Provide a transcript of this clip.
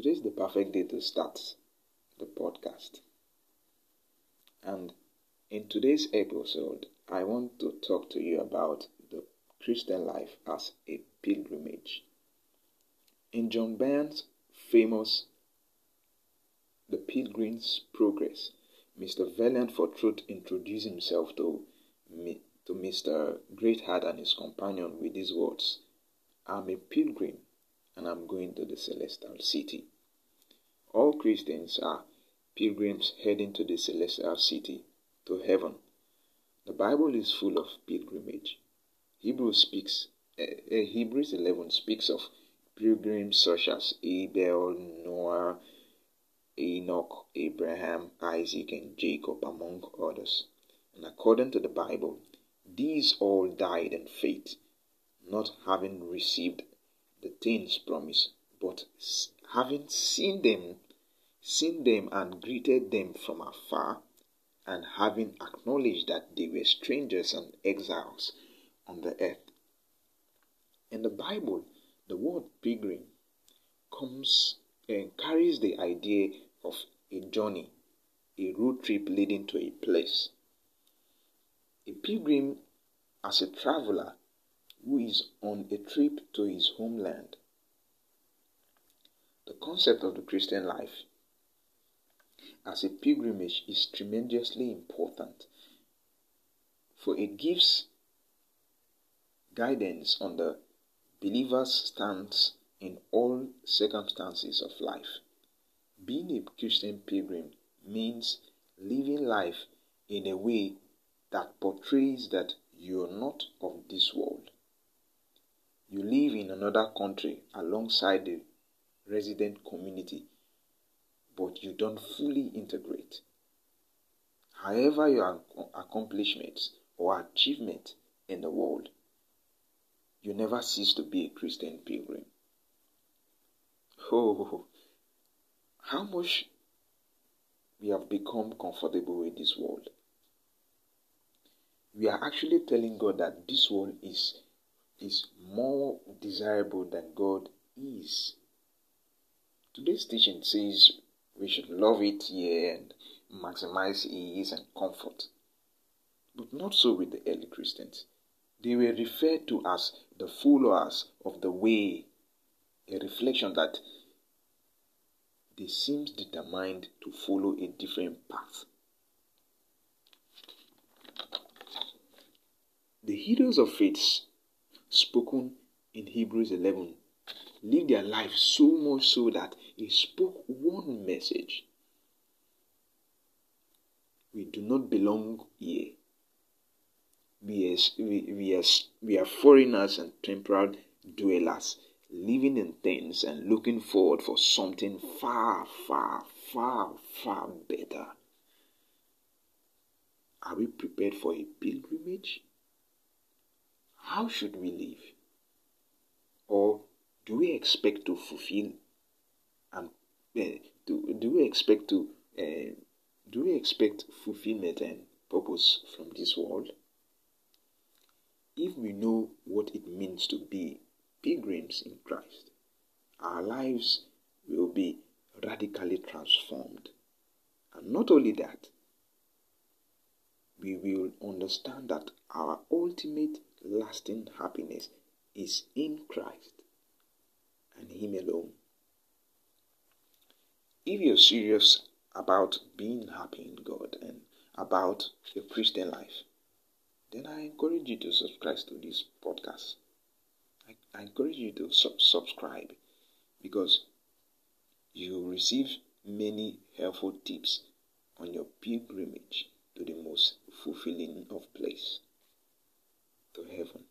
Today is the perfect day to start the podcast. And in today's episode, I want to talk to you about the Christian life as a pilgrimage. In John Bunyan's famous The Pilgrim's Progress, Mr. Valiant for Truth introduced himself to to Mr. Greatheart and his companion with these words I'm a pilgrim and I'm going to the celestial city. All Christians are pilgrims heading to the celestial city, to heaven. The Bible is full of pilgrimage. Hebrews speaks uh, uh, Hebrews 11 speaks of pilgrims such as Abel, Noah, Enoch, Abraham, Isaac, and Jacob, among others. And according to the Bible, these all died in faith, not having received the things promised, but having seen them, seen them and greeted them from afar, and having acknowledged that they were strangers and exiles on the earth. In the Bible, the word pilgrim comes and carries the idea of a journey, a road trip leading to a place. A pilgrim, as a traveler, who is on a trip to his homeland. The concept of the Christian life as a pilgrimage is tremendously important, for it gives guidance on the believer's stance in all circumstances of life. Being a Christian pilgrim means living life in a way that portrays that you are not of this world. In another country alongside the resident community, but you don't fully integrate. However, your accomplishments or achievement in the world, you never cease to be a Christian pilgrim. Oh, how much we have become comfortable with this world. We are actually telling God that this world is is more desirable than God is. Today's teaching says we should love it here and maximize ease and comfort. But not so with the early Christians. They were referred to as the followers of the way, a reflection that they seemed determined to follow a different path. The heroes of faith spoken in Hebrews 11 live their life so much so that he spoke one message. We do not belong here. We are, we, are, we are foreigners and temporal dwellers, living in tents and looking forward for something far, far, far, far better. Are we prepared for a pilgrimage? How should we live? Or do we expect to fulfill and uh, do, do we expect to uh, do we expect fulfillment and purpose from this world? If we know what it means to be pilgrims in Christ, our lives will be radically transformed. And not only that, we will understand that our ultimate lasting happiness is in Christ and Him alone. If you're serious about being happy in God and about your Christian life, then I encourage you to subscribe to this podcast. I, I encourage you to sub- subscribe because you will receive many helpful tips on your pilgrimage to the most fulfilling of to heaven.